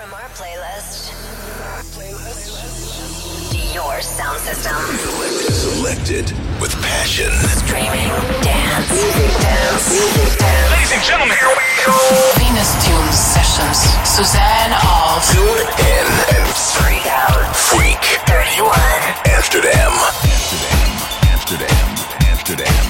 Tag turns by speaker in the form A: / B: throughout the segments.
A: From our playlist. Your sound system.
B: Selected, selected with passion.
A: Streaming. Dance. Music dance. Music dance.
B: Ladies and gentlemen, here we go.
C: Venus Tunes Sessions. Suzanne Alt.
B: Tune in and
A: Freak out.
B: freak.
A: 31.
B: Amsterdam. Amsterdam. Amsterdam. Amsterdam.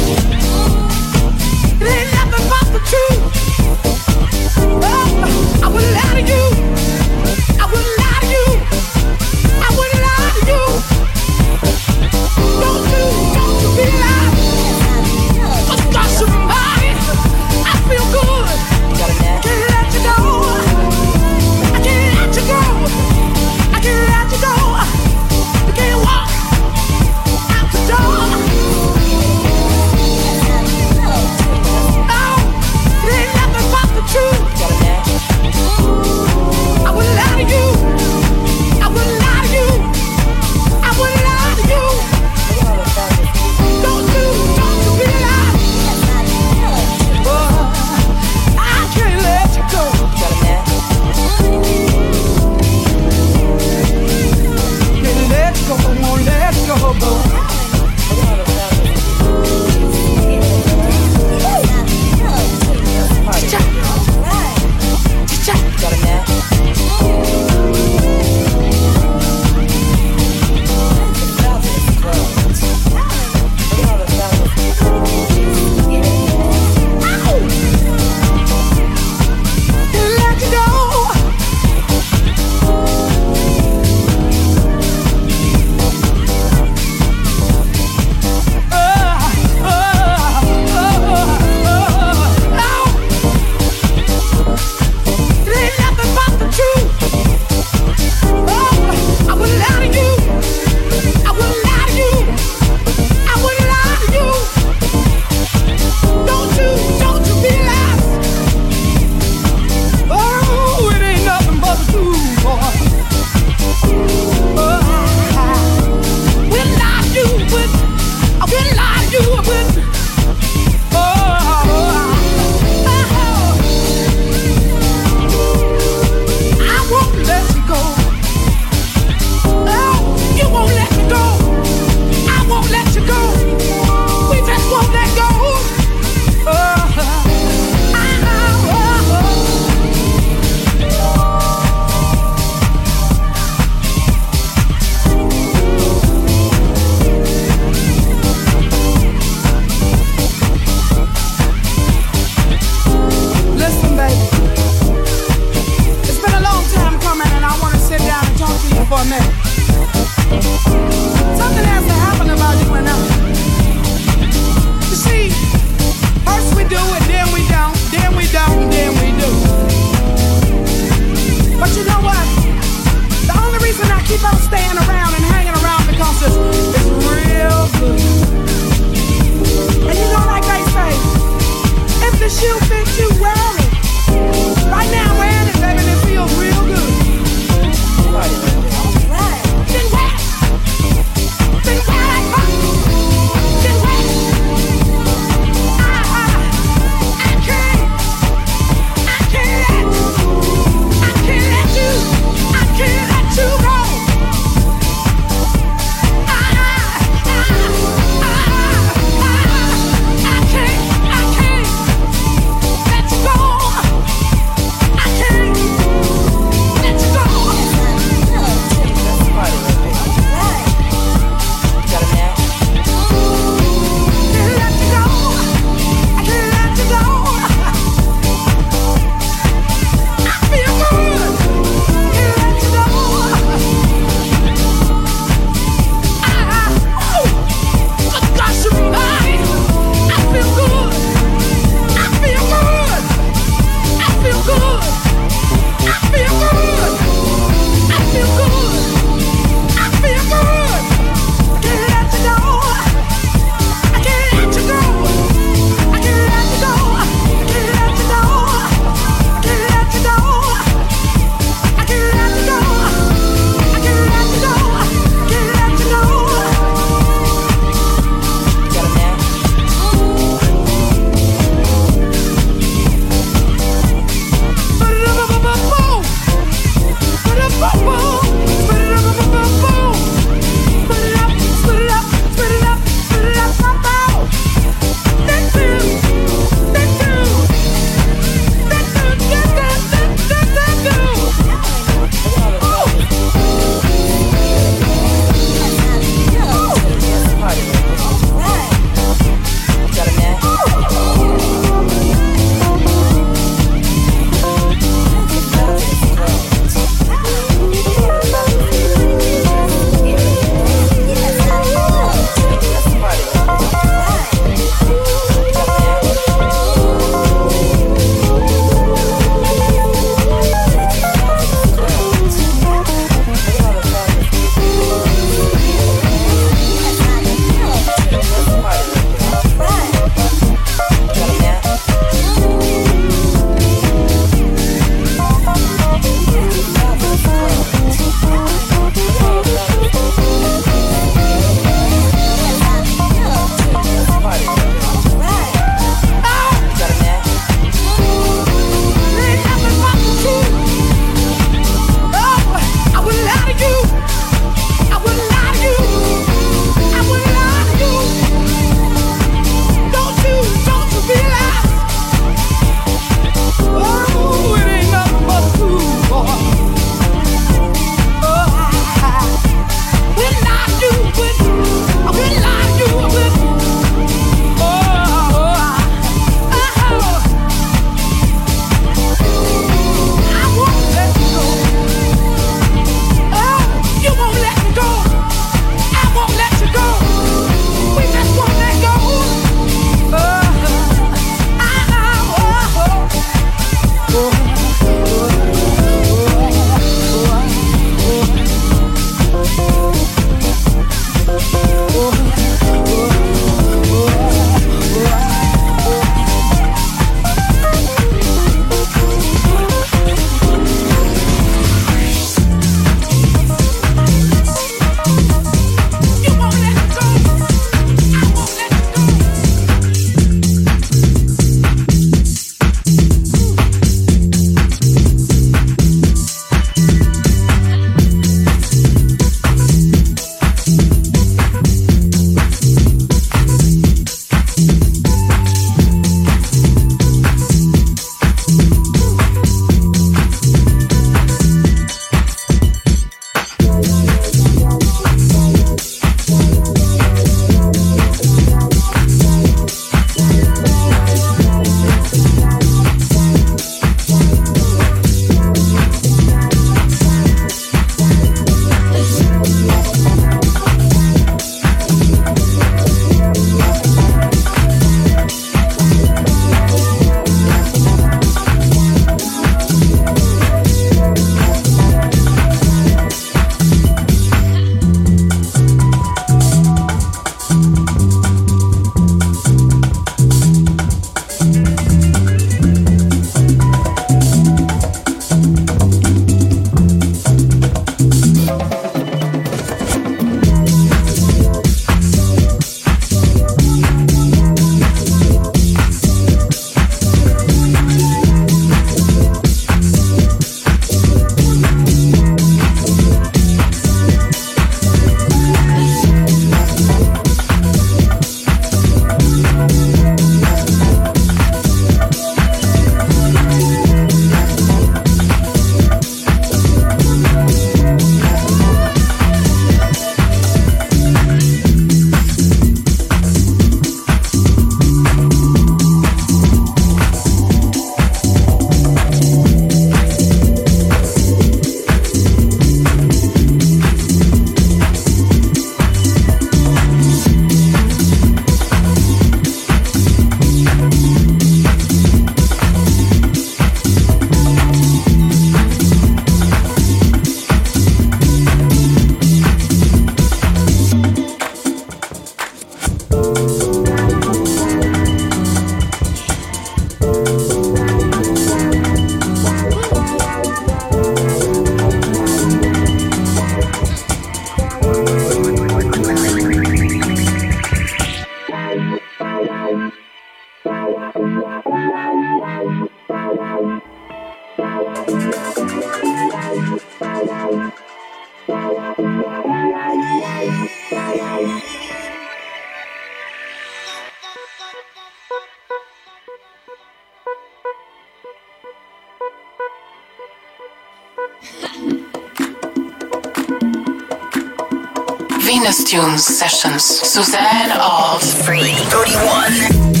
C: Venus Tunes Sessions. Suzanne of
A: Free 31.